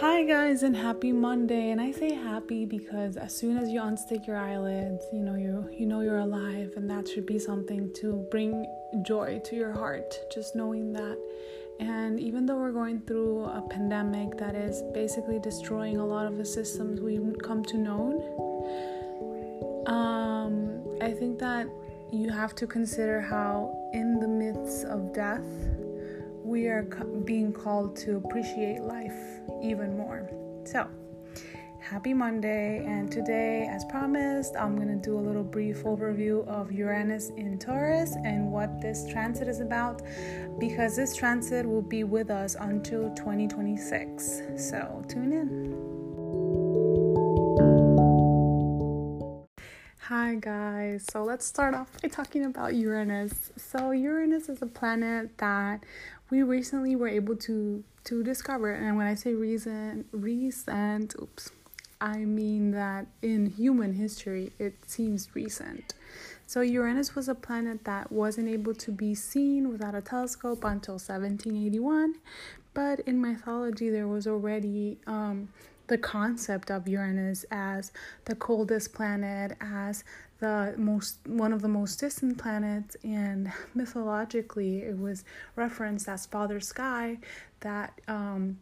Hi guys and happy Monday. And I say happy because as soon as you unstick your eyelids, you know you you know you're alive and that should be something to bring joy to your heart just knowing that. And even though we're going through a pandemic that is basically destroying a lot of the systems we've come to know, um, I think that you have to consider how in the midst of death we are being called to appreciate life even more. So, happy Monday, and today, as promised, I'm to do a little brief overview of Uranus in Taurus and what this transit is about because this transit will be with us until 2026. So, tune in. Hi guys, so let's start off by talking about Uranus. So Uranus is a planet that we recently were able to to discover, and when I say recent, recent, oops, I mean that in human history it seems recent. So Uranus was a planet that wasn't able to be seen without a telescope until 1781, but in mythology there was already um, the concept of Uranus as the coldest planet, as the most one of the most distant planets, and mythologically it was referenced as Father Sky that um,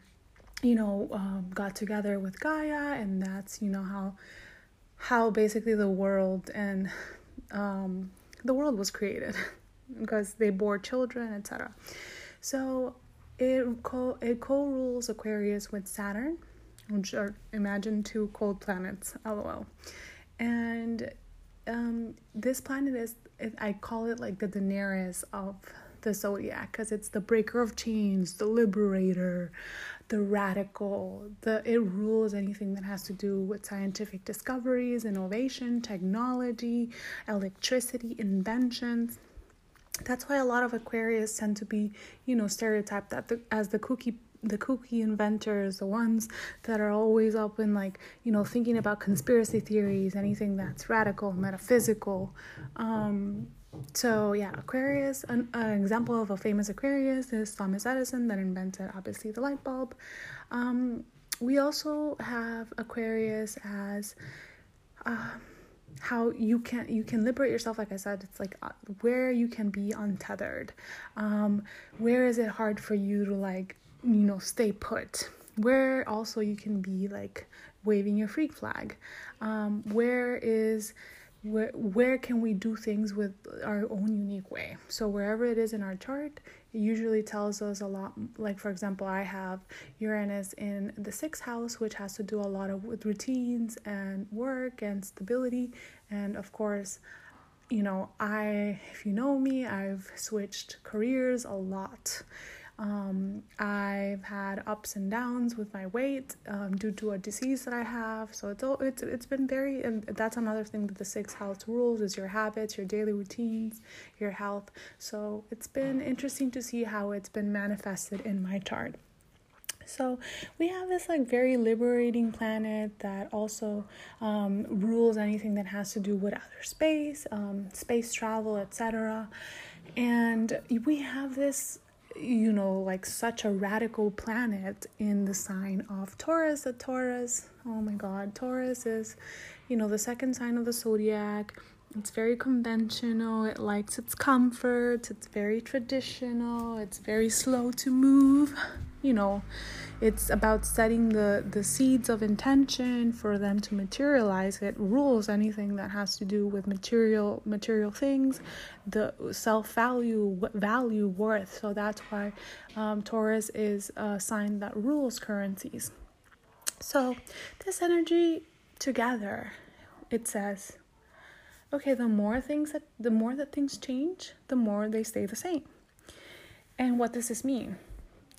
you know um, got together with Gaia, and that's you know how how basically the world and um, the world was created because they bore children, etc. So it co it co rules Aquarius with Saturn which are imagine two cold planets, lol. And um, this planet is, I call it like the Daenerys of the zodiac because it's the breaker of chains, the liberator, the radical. The it rules anything that has to do with scientific discoveries, innovation, technology, electricity, inventions. That's why a lot of Aquarius tend to be, you know, stereotyped the, as the kooky the kooky inventors, the ones that are always up in like, you know, thinking about conspiracy theories, anything that's radical, metaphysical. Um, so yeah, Aquarius, an, an, example of a famous Aquarius is Thomas Edison that invented obviously the light bulb. Um, we also have Aquarius as uh, how you can you can liberate yourself like i said it's like uh, where you can be untethered um where is it hard for you to like you know stay put. Where also you can be like waving your freak flag. Um, where is where where can we do things with our own unique way? So wherever it is in our chart it usually tells us a lot like for example i have uranus in the sixth house which has to do a lot of with routines and work and stability. And of course you know i if you know me i've switched careers a lot um, I've had ups and downs with my weight um, due to a disease that I have. So it's all it's it's been very and that's another thing that the six health rules is your habits, your daily routines, your health. So it's been interesting to see how it's been manifested in my chart. So we have this like very liberating planet that also um, rules anything that has to do with outer space, um, space travel, etc. And we have this you know, like such a radical planet in the sign of Taurus. The Taurus, oh my God, Taurus is, you know, the second sign of the zodiac. It's very conventional. It likes its comfort. It's very traditional. It's very slow to move. You know, it's about setting the, the seeds of intention for them to materialize. It rules anything that has to do with material material things, the self value, value, worth. So that's why um, Taurus is a sign that rules currencies. So this energy together, it says okay, the more things that the more that things change, the more they stay the same. And what does this mean?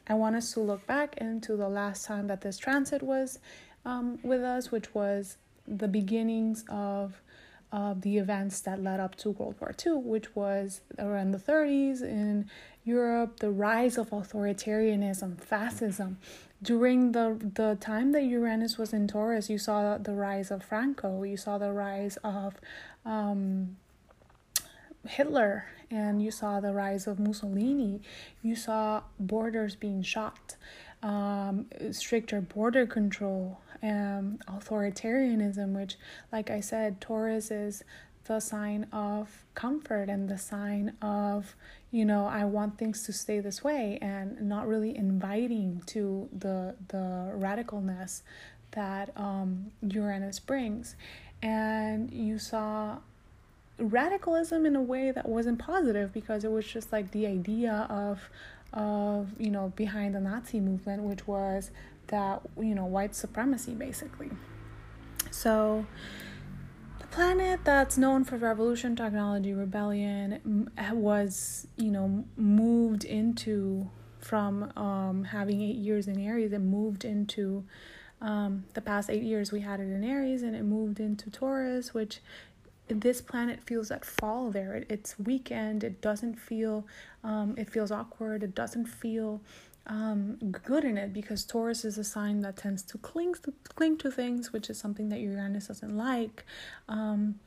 I want us to look back into the last time that this transit was um, with us, which was the beginnings of the events that led up to World War II, which was around the 30s in Europe, the rise of authoritarianism, fascism. During the the time that Uranus was in Taurus, you saw the rise of Franco, you saw the rise of um, Hitler and you saw the rise of Mussolini, you saw borders being shot. um, stricter border control, um, authoritarianism, which, like I said, Taurus is the sign of comfort and the sign of, you know, I want things to stay this way and not really inviting to the the radicalness that um, Uranus brings. And you saw radicalism in a way that wasn't positive because it was just like the idea of of you know behind the Nazi movement which was that you know white supremacy basically. So the planet that's known for revolution technology rebellion was you know moved into from um, having eight years in Aries it moved into um, the past eight years we had it in Aries and it moved into Taurus which this planet feels at fall there. It, it's weekend. It doesn't feel, um, it feels awkward. It doesn't feel um, good in it because Taurus is a sign that tends to cling to cling to things, which is something that Uranus doesn't like. Um,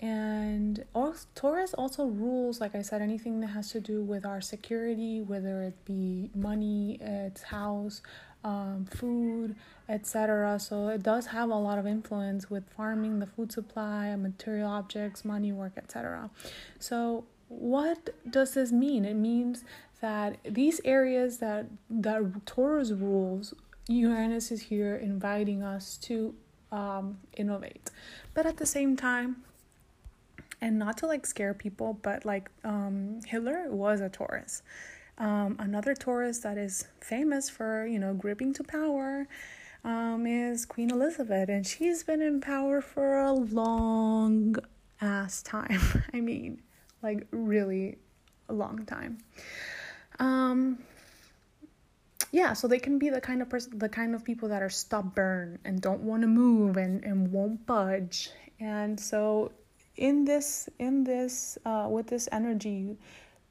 and also, Taurus also rules, like I said, anything that has to do with our security, whether it be money, its house, um, food, etc. So it does have a lot of influence with farming, the food supply, material objects, money, work, etc. So what does this mean? It means that these areas that that Taurus rules, Uranus is here inviting us to um, innovate, but at the same time. And not to like scare people, but like um, Hitler was a Taurus. Um, another Taurus that is famous for, you know, gripping to power um, is Queen Elizabeth, and she's been in power for a long ass time. I mean, like really a long time. Um, yeah, so they can be the kind of person, the kind of people that are stubborn and don't want to move and and won't budge. And so, in this, in this, uh, with this energy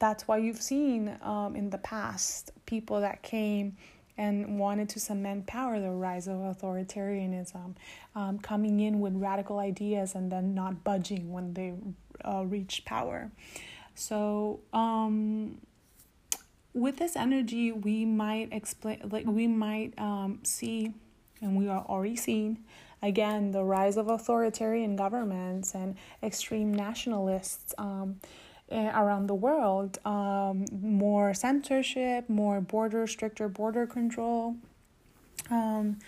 that's why you've seen um, in the past people that came and wanted to cement power, the rise of authoritarianism, um, coming in with radical ideas and then not budging when they uh, reached power. So, um, with this energy, we might explain, like, we might um, see, and we are already seeing, again, the rise of authoritarian governments and extreme nationalists. Um, Eh, around the world um, more censorship more border stricter border control um,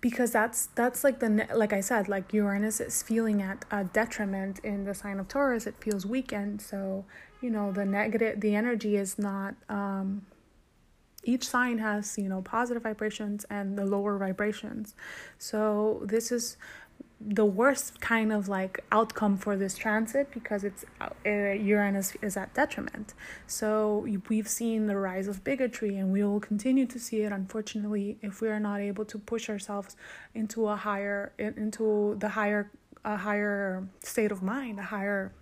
because that's that's like the like i said like uranus is feeling at a detriment in the sign of taurus. It feels weakened. So you know the negative the energy is not um, each sign has you know positive vibrations and the lower vibrations. So this is the worst kind of like outcome for this transit because it's uh, Uranus is at detriment. So we've seen the rise of bigotry, and we will continue to see it. Unfortunately, if we are not able to push ourselves into a higher into the higher a higher state of mind, a higher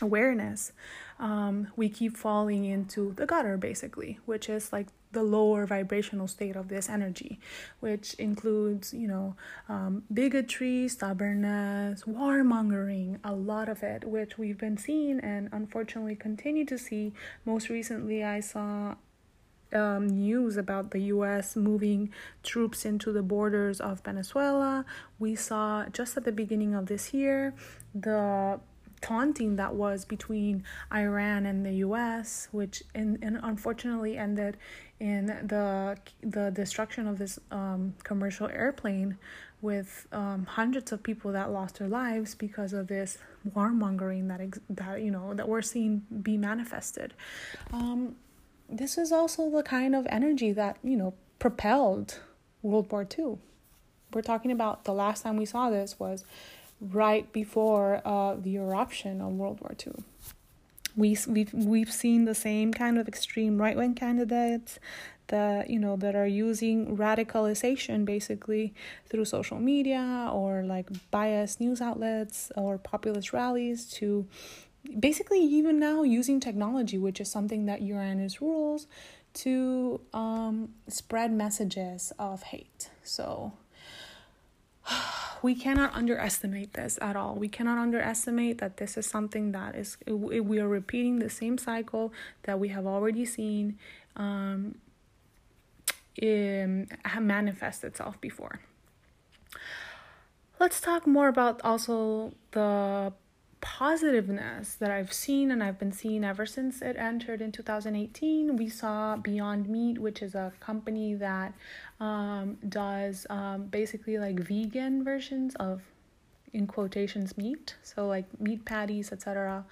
awareness, um, we keep falling into the gutter basically, which is like the lower vibrational state of this energy, which includes, you know, um, bigotry, stubbornness, warmongering, a lot of it, which we've been seeing and unfortunately continue to see. Most recently, I saw um, news about the US moving troops into the borders of Venezuela. We saw just at the beginning of this year the taunting that was between Iran and the US, which in, in unfortunately ended in the the destruction of this um, commercial airplane with um, hundreds of people that lost their lives because of this warmongering that ex- that you know that we're seeing be manifested. Um, this is also the kind of energy that you know propelled World War II. We're talking about the last time we saw this was right before uh, the eruption of World War II we we've we've seen the same kind of extreme right wing candidates that you know that are using radicalization basically through social media or like biased news outlets or populist rallies to basically even now using technology which is something that Uranus rules to um, spread messages of hate. So we cannot underestimate this at all. We cannot underestimate that this is something that is, we are repeating the same cycle that we have already seen. Um, um, manifest itself before. Let's talk more about also the positiveness that I've seen and I've been seeing ever since it entered in 2018. We saw Beyond Meat, which is a company that um, does um, basically like vegan versions of, in quotations, meat. So like meat patties, etc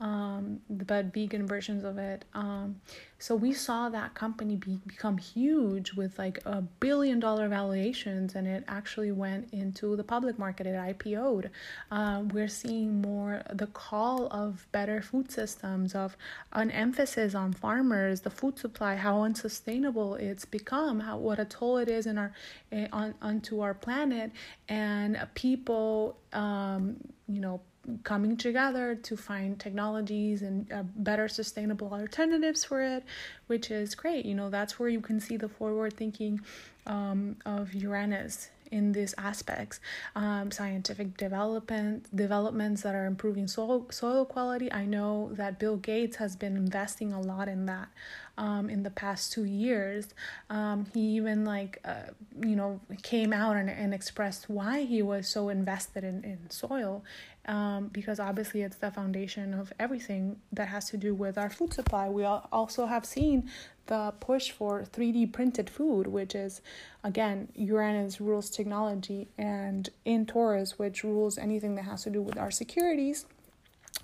um, but vegan versions of it. Um, so we saw that company be, become huge with like a billion dollar valuations, and it actually went into the public market. It IPO'd. Uh, we're seeing more the call of better food systems, of an emphasis on farmers, the food supply, how unsustainable it's become, how what a toll it is in our eh, on onto our planet, and people, um, you know coming together to find technologies and uh, better sustainable alternatives for it, which is great. You know, that's where you can see the forward thinking um, of Uranus in these aspects. Um, scientific development developments that are improving soil soil quality. I know that bill gates has been investing a lot in that um, in the past two years. Um, he even like uh, you know came out and, and expressed why he was so invested in, in soil um, because obviously it's the foundation of everything that has to do with our food supply. We also have seen the push for 3D printed food, which is again Uranus rules technology, and in Taurus, which rules anything that has to do with our securities.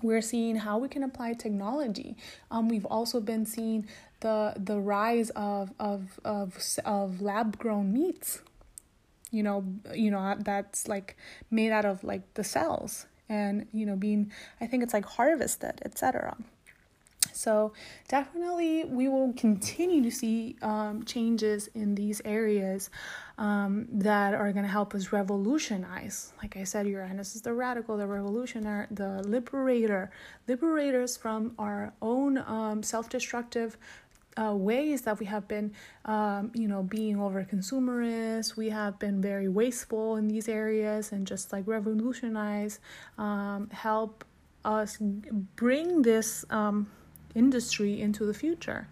We're seeing how we can apply technology. Um, we've also been seeing the the rise of of of of lab grown meats. You know, you know that's like made out of like the cells and you know being i think it's like harvested etc so definitely we will continue to see um, changes in these areas um, that are going to help us revolutionize like i said uranus is the radical the revolutionary the liberator liberators from our own um, self-destructive uh, ways that we have been, um, you know, being over consumerist. We have been very wasteful in these areas and just like revolutionize, um, help us bring this um, industry into the future.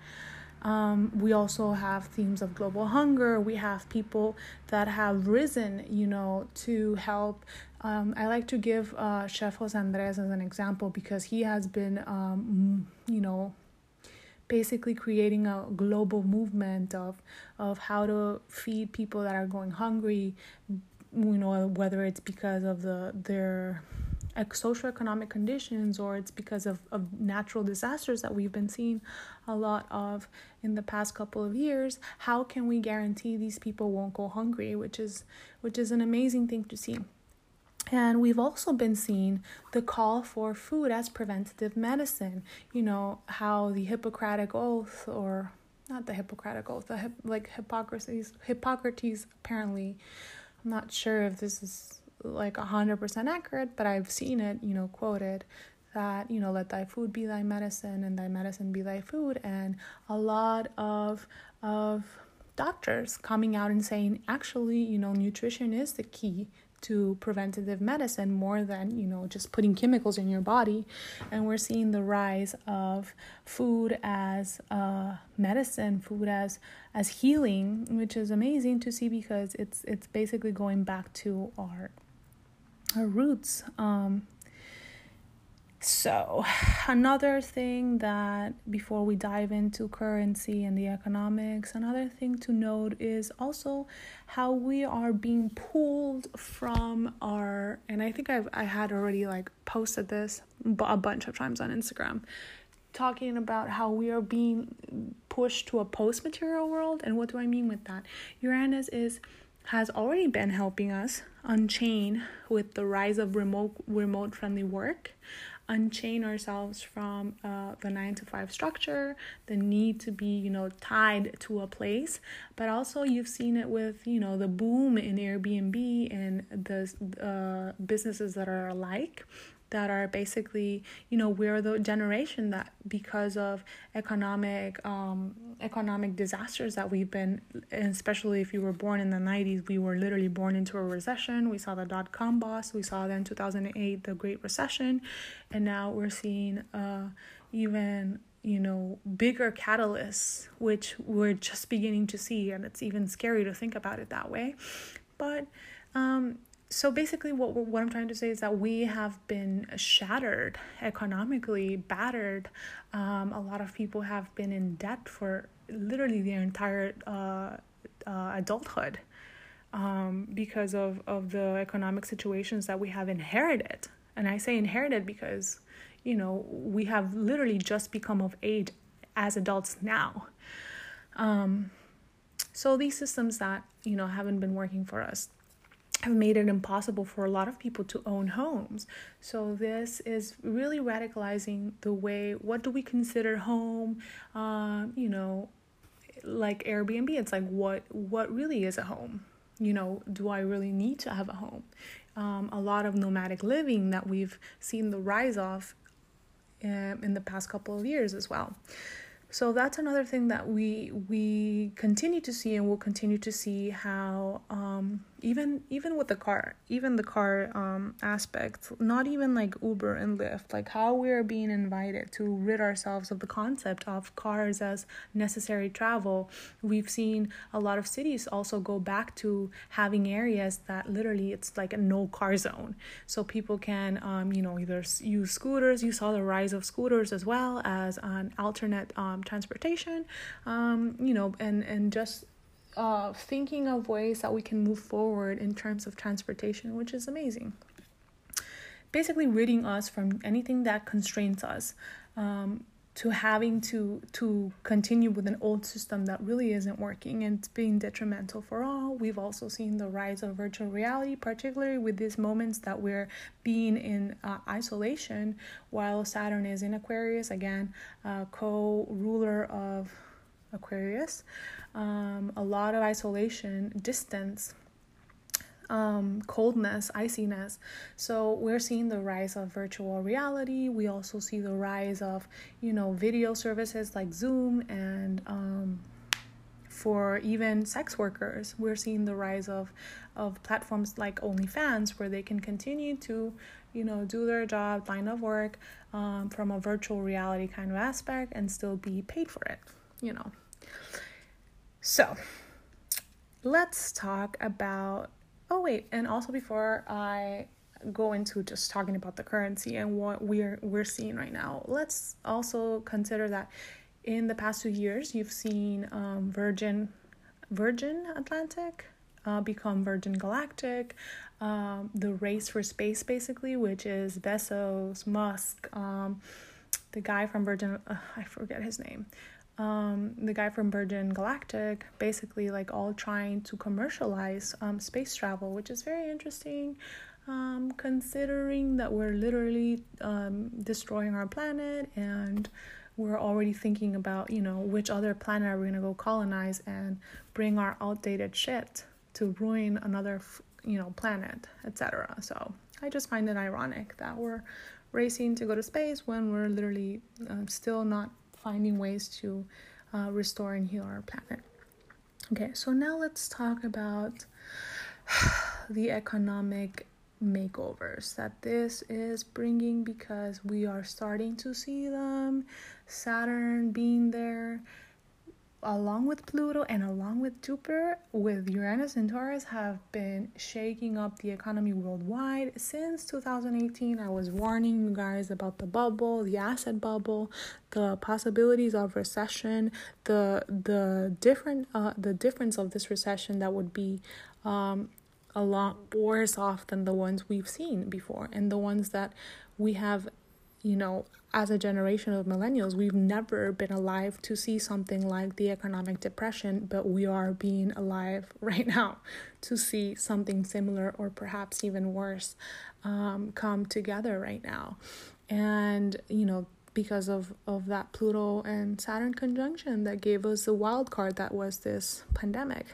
Um, we also have themes of global hunger. We have people that have risen, you know, to help. Um, I like to give uh, Chef Jose Andres as an example because he has been, um, you know, basically creating a global movement of of how to feed people that are going hungry you know whether it's because of the their social economic conditions or it's because of, of natural disasters that we've been seeing a lot of in the past couple of years how can we guarantee these people won't go hungry which is which is an amazing thing to see and we've also been seeing the call for food as preventative medicine. You know, how the Hippocratic Oath, or not the Hippocratic Oath, the hip, like Hippocrates, Hippocrates apparently, I'm not sure if this is like 100% accurate, but I've seen it, you know, quoted that, you know, let thy food be thy medicine and thy medicine be thy food. And a lot of, of, doctors coming out and saying actually you know nutrition is the key to preventative medicine more than you know just putting chemicals in your body and we're seeing the rise of food as uh, medicine food as as healing which is amazing to see because it's it's basically going back to our our roots um, so, another thing that before we dive into currency and the economics, another thing to note is also how we are being pulled from our, and I think I've I had already like posted this a bunch of times on Instagram, talking about how we are being pushed to a post material world. And what do I mean with that? Uranus is has already been helping us unchain with the rise of remote remote friendly work unchain ourselves from uh, the nine to five structure, the need to be, you know, tied to a place. But also, you've seen it with, you know, the boom in Airbnb and the uh, businesses that are alike that are basically you know we're the generation that because of economic um, economic disasters that we've been especially if you were born in the 90s we were literally born into a recession. We saw the dot-com bust we saw then 2008 the great recession. And now we're seeing uh, even you know, bigger catalysts, which we're just beginning to see, and it's even scary to think about it that way. But um, so basically, what what I'm trying to say is that we have been shattered economically, battered. Um, a lot of people have been in debt for literally their entire uh, uh, adulthood um, because of of the economic situations that we have inherited. And I say inherited because you know, we have literally just become of age as adults now. Um, so these systems that, you know, haven't been working for us have made it impossible for a lot of people to own homes. So this is really radicalizing the way what do we consider home? Um, you know, like Airbnb. It's like what what really is a home? You know, do I really need to have a home? Um, a lot of nomadic living that we've seen the rise of um, in the past couple of years as well. So that's another thing that we we continue to see and will continue to see how um, even even with the car, even the car um, aspect, not even like Uber and Lyft, like how we are being invited to rid ourselves of the concept of cars as necessary travel. We've seen a lot of cities also go back to having areas that literally it's like a no car zone, so people can um, you know either use scooters. You saw the rise of scooters as well as an alternate um, transportation, um, you know, and and just uh, thinking of ways that we can move forward in terms of transportation, which is amazing. Basically, ridding us from anything that constrains us. Um, to having to to continue with an old system that really isn't working and it's being detrimental for all. We've also seen the rise of virtual reality, particularly with these moments that we're being in uh, isolation while Saturn is in Aquarius, again, uh, co-ruler of Aquarius um, a lot of isolation, distance, um, coldness, iciness. So we're seeing the rise of virtual reality. We also see the rise of, you know, video services like Zoom and um, for even sex workers, we're seeing the rise of of platforms like OnlyFans where they can continue to, you know, do their job, line of work um, from a virtual reality kind of aspect and still be paid for it, you know. So, let's talk about. Oh, wait, and also before I go into just talking about the currency and what we're we're seeing right now, let's also consider that in the past two years you've seen um, Virgin Virgin Atlantic uh, become Virgin Galactic, um, the race for space basically, which is Bezos, Musk, um, the guy from Virgin, uh, I forget his name, um, the guy from Virgin Galactic, basically like all trying to commercialize um, space travel, which is very interesting. Um, considering that we're literally um, destroying our planet and we're already thinking about you know which other planet are we gonna go colonize and bring our outdated shit to ruin another you know planet etc so i just find it ironic that we're racing to go to space when we're literally uh, still not finding ways to uh, restore and heal our planet. Okay, so now let's talk about the economic makeovers that this is bringing because we are starting to see them. Saturn being there, along with Pluto and along with Jupiter, with Uranus and Taurus, have been shaking up the economy worldwide since 2018. I was warning you guys about the bubble, the asset bubble, the possibilities of recession, the the different uh, the difference of this recession that would be um, a lot worse off than the ones we've seen before, and the ones that we have, you know, as a generation of millennials, we've never been alive to see something like the economic depression, but we are being alive right now to see something similar or perhaps even worse um, come together right now. And, you know, because of, of that Pluto and Saturn conjunction that gave us the wild card that was this pandemic.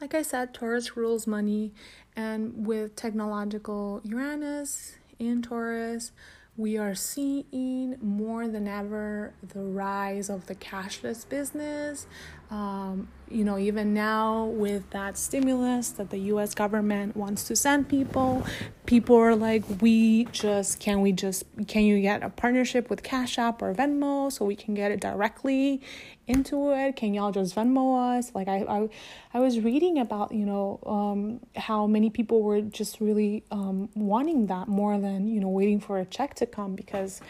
Like I said, Taurus rules money, and with technological Uranus in Taurus, we are seeing more than ever the rise of the cashless business. Um, you know, even now with that stimulus that the US government wants to send people, people are like, we just, can we just, can you get a partnership with Cash App or Venmo so we can get it directly into it? Can y'all just Venmo us? Like, I, I, I was reading about, you know, um, how many people were just really um, wanting that more than, you know, waiting for a check to come because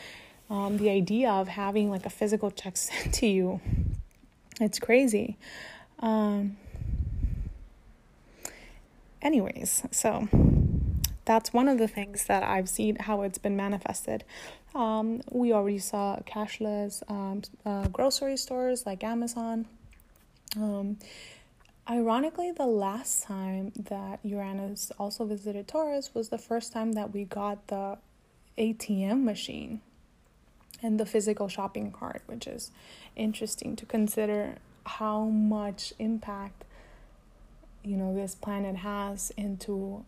um, the idea of having like a physical check sent to you it's crazy. Um, anyways, so that's one of the things that I've seen how it's been manifested. Um, we already saw cashless um, uh, grocery stores like Amazon. Um, ironically, the last time that Uranus also visited Taurus was the first time that we got the ATM machine and the physical shopping cart, which is interesting to consider how much impact you know this planet has into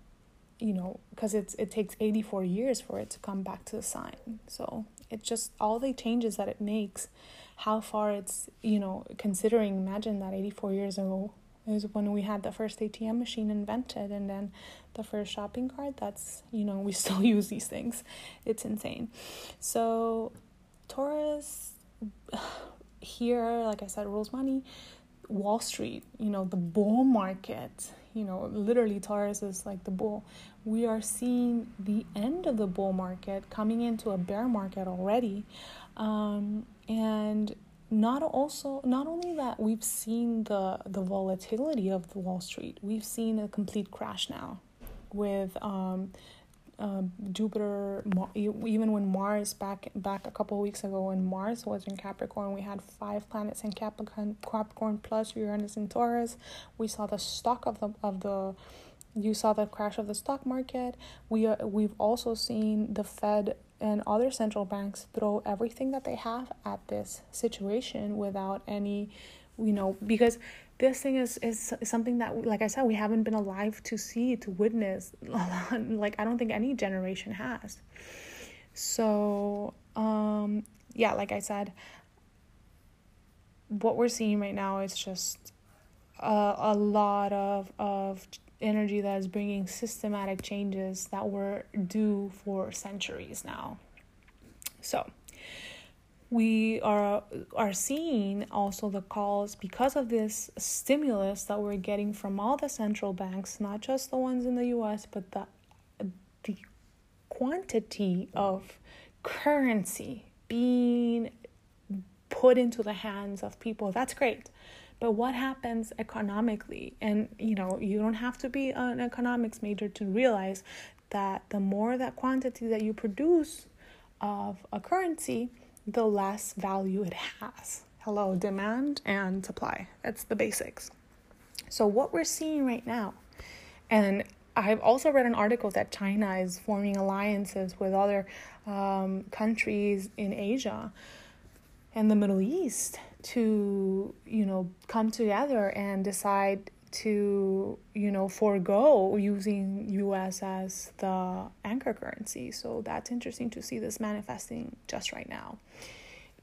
you know because it's it takes 84 years for it to come back to the sign so it's just all the changes that it makes how far it's you know considering imagine that 84 years ago is when we had the first ATM machine invented and then the first shopping cart that's you know we still use these things. It's insane. So Taurus here, like I said, rules money. Wall Street, you know, the bull market, you know, literally Taurus is like the bull. We are seeing the end of the bull market coming into a bear market already. Um, and not also not only that we've seen the the volatility of the Wall Street, we've seen a complete crash now with um, uh, Jupiter, even when Mars back back a couple weeks ago when Mars was in Capricorn, we had five planets in Capricorn, Capricorn plus Uranus in Taurus. We saw the stock of the of the, you saw the crash of the stock market. We uh, we've also seen the Fed and other central banks throw everything that they have at this situation without any, you know, because this thing is is something that like i said we haven't been alive to see to witness like i don't think any generation has. So um yeah like i said what we're seeing right now is just a, a lot of of energy that is bringing systematic changes that were due for centuries now. So we are are seeing also the calls because of this stimulus that we're getting from all the central banks, not just the ones in the US, but the the quantity of currency being put into the hands of people. That's great. But what happens economically? And you know, you don't have to be an economics major to realize that the more that quantity that you produce of a currency, the less value it has. Hello, demand and supply. That's the basics. So, what we're seeing right now, and I've also read an article that China is forming alliances with other um, countries in Asia and the Middle East to, you know, come together and decide to you know forego using US as the anchor currency. So that's interesting to see this manifesting just right now.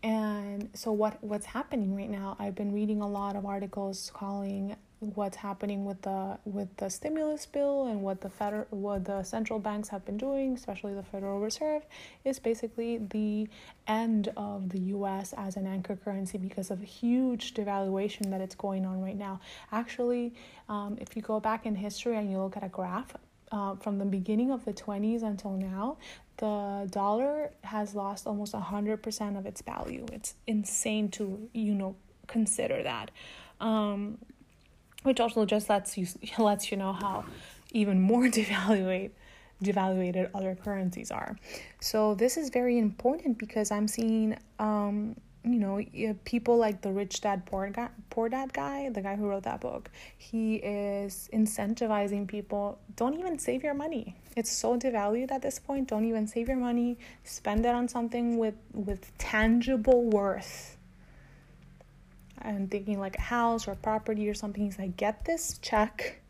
And so what what's happening right now? I've been reading a lot of articles calling what's happening with the with the stimulus bill and what the federal what the central banks have been doing, especially the Federal Reserve, is basically the end of the U.S. as an anchor currency because of a huge devaluation that it's going on right now. Actually, um, if you go back in history and you look at a graph. Uh, from the beginning of the 20s until now, the dollar has lost almost 100% of its value. It's insane to, you know, consider that. Um, which also just lets you lets you know how even more devaluate devaluated other currencies are. So this is very important because I'm seeing um you know people like the rich dad poor guy poor dad guy the guy who wrote that book. He is incentivizing people don't even save your money. It's so devalued at this point. Don't even save your money. Spend it on something with with tangible worth and thinking like a house or a property or something. He's like, get this check,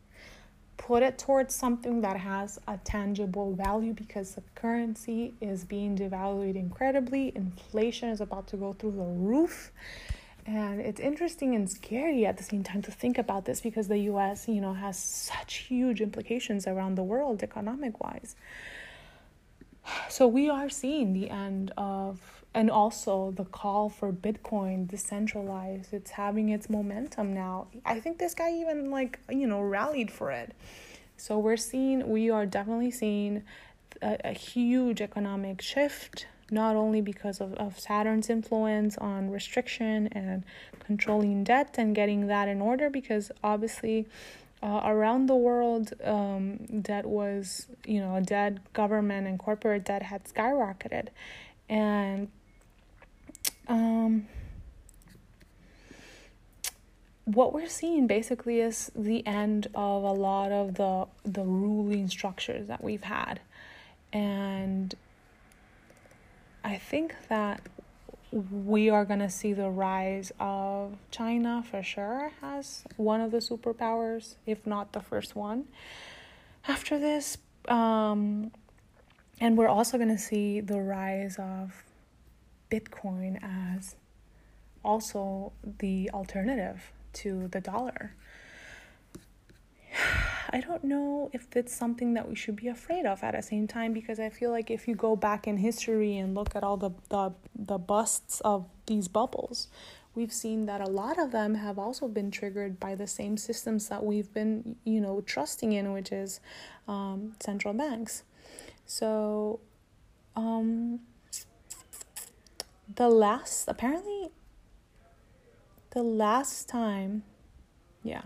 put it towards something that has a tangible value because the currency is being devalued incredibly. Inflation is about to go through the roof. And it's interesting and scary at the same time to think about this because the US, you know, has such huge implications around the world economic wise. So we are seeing the end of and also the call for bitcoin decentralized it's having its momentum now. I think this guy even like you know rallied for it. So we're seeing we are definitely seeing a, a huge economic shift not only because of, of saturn's influence on restriction and controlling debt and getting that in order because obviously uh, around the world um, debt was you know debt government and corporate debt had skyrocketed. And um, what we're seeing basically is the end of a lot of the the ruling structures that we've had. And i think that we are going to see the rise of china for sure as one of the superpowers if not the first one. After this um, and we're also going to see the rise of Bitcoin as also the alternative to the dollar. I don't know if it's something that we should be afraid of at the same time because I feel like if you go back in history and look at all the, the, the busts of these bubbles, we've seen that a lot of them have also been triggered by the same systems that we've been, you know, trusting in, which is um, central banks. So, um, the last apparently the last time yeah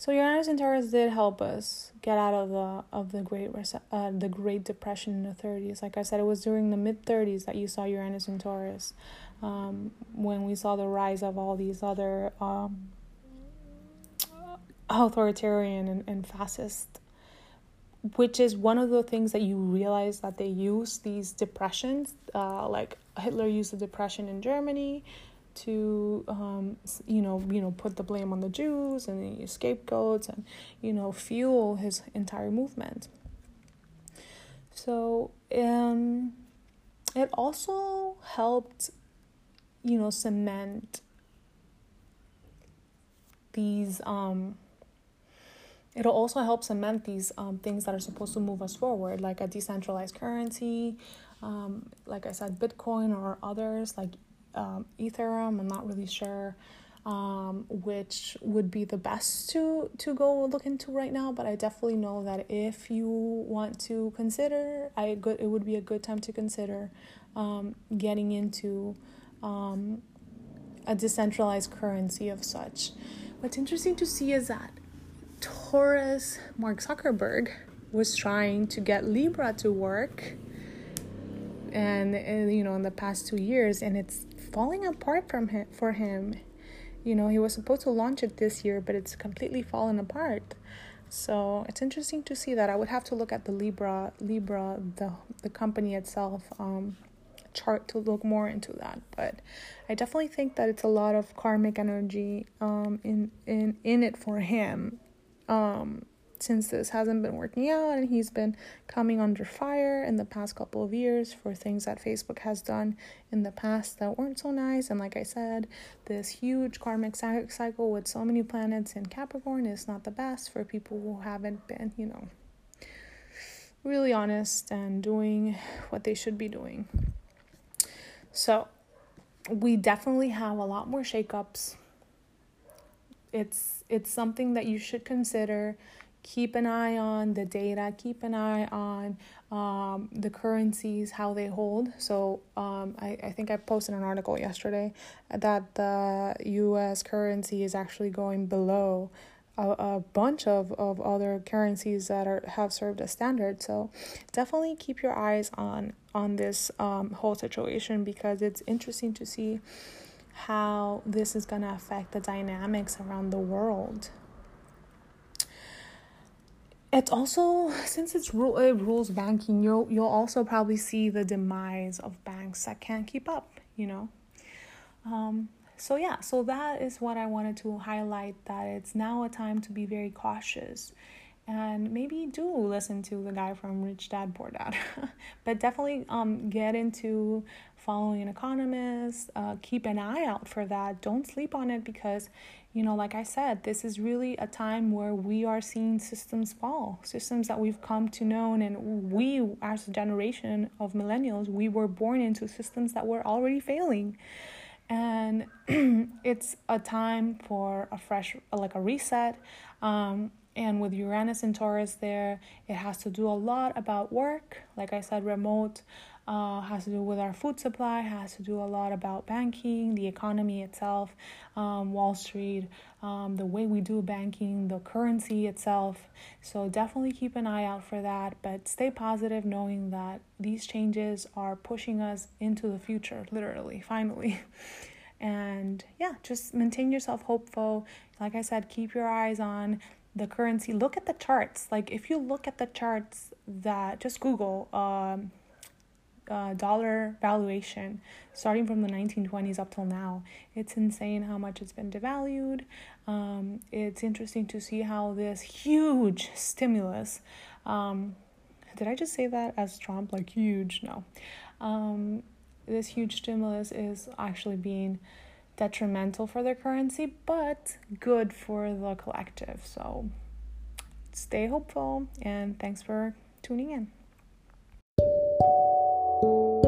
so Uranus and Taurus did help us get out of the of the great uh, the Great Depression in the 30s. Like I said, it was during the mid 30s that you saw Uranus and Taurus, um, when we saw the rise of all these other um, authoritarian and, and fascist which is one of the things that you realize that they use these depressions uh, like hitler used the depression in germany to um, you know you know put the blame on the jews and the scapegoats and you know fuel his entire movement. So um, it also helped you know cement these um, It'll also help cement these um, things that are supposed to move us forward, like a decentralized currency, um, like I said, Bitcoin or others like um, Ethereum. I'm not really sure um, which would be the best to to go look into right now, but I definitely know that if you want to consider, I good it would be a good time to consider um, getting into um, a decentralized currency of such. What's interesting to see is that Taurus, Mark Zuckerberg, was trying to get Libra to work and, you know in the past 2 years and it's falling apart from him for him. You know, he was supposed to launch it this year, but it's completely fallen apart. So it's interesting to see that. I would have to look at the Libra, Libra, the the company itself, um, chart to look more into that. But I definitely think that it's a lot of karmic energy um in in in it for him um, since this hasn't been working out and he's been coming under fire in the past couple of years for things that Facebook has done in the past that weren't so nice. And like I said, this huge karmic cycle with so many planets in Capricorn is not the best for people who haven't been, you know, really honest and doing what they should be doing. So, we definitely have a lot more shakeups it's it's something that you should consider. Keep an eye on the data keep an eye on um, the currencies how they hold. So um, I, I think i posted an article yesterday that the us currency is actually going below a, a bunch of, of other currencies that are have served as standard. So definitely keep your eyes on on this um, whole situation because it's interesting to see how this is going to affect the dynamics around the world. It's also since it's rule it rules banking, you'll you'll also probably see the demise of banks that can't keep up. You know, um, so yeah, so that is what I wanted to highlight. That it's now a time to be very cautious and maybe do listen to the guy from Rich Dad Poor Dad. but definitely um, get into following an economist. Uh, keep an eye out for that. Don't sleep on it because, you know, like I said, this is really a time where we are seeing systems fall, systems that we've come to know. And we, as a generation of millennials, we were born into systems that were already failing and it's a time for a fresh like a reset um, and with Uranus and Taurus there, it has to do a lot about work. Like I said, remote uh, has to do with our food supply, has to do a lot about banking, the economy itself, um, Wall Street, um, the way we do banking, the currency itself. So definitely keep an eye out for that. But stay positive, knowing that these changes are pushing us into the future, literally, finally. And yeah, just maintain yourself hopeful. Like I said, keep your eyes on the currency look at the charts like if you look at the charts that just google um, uh, dollar valuation starting from the 1920s up till now it's insane how much it's been devalued um, it's interesting to see how this huge stimulus um, did i just say that as trump like huge no um, this huge stimulus is actually being detrimental for their currency, but good for the collective. So stay hopeful and thanks for tuning in you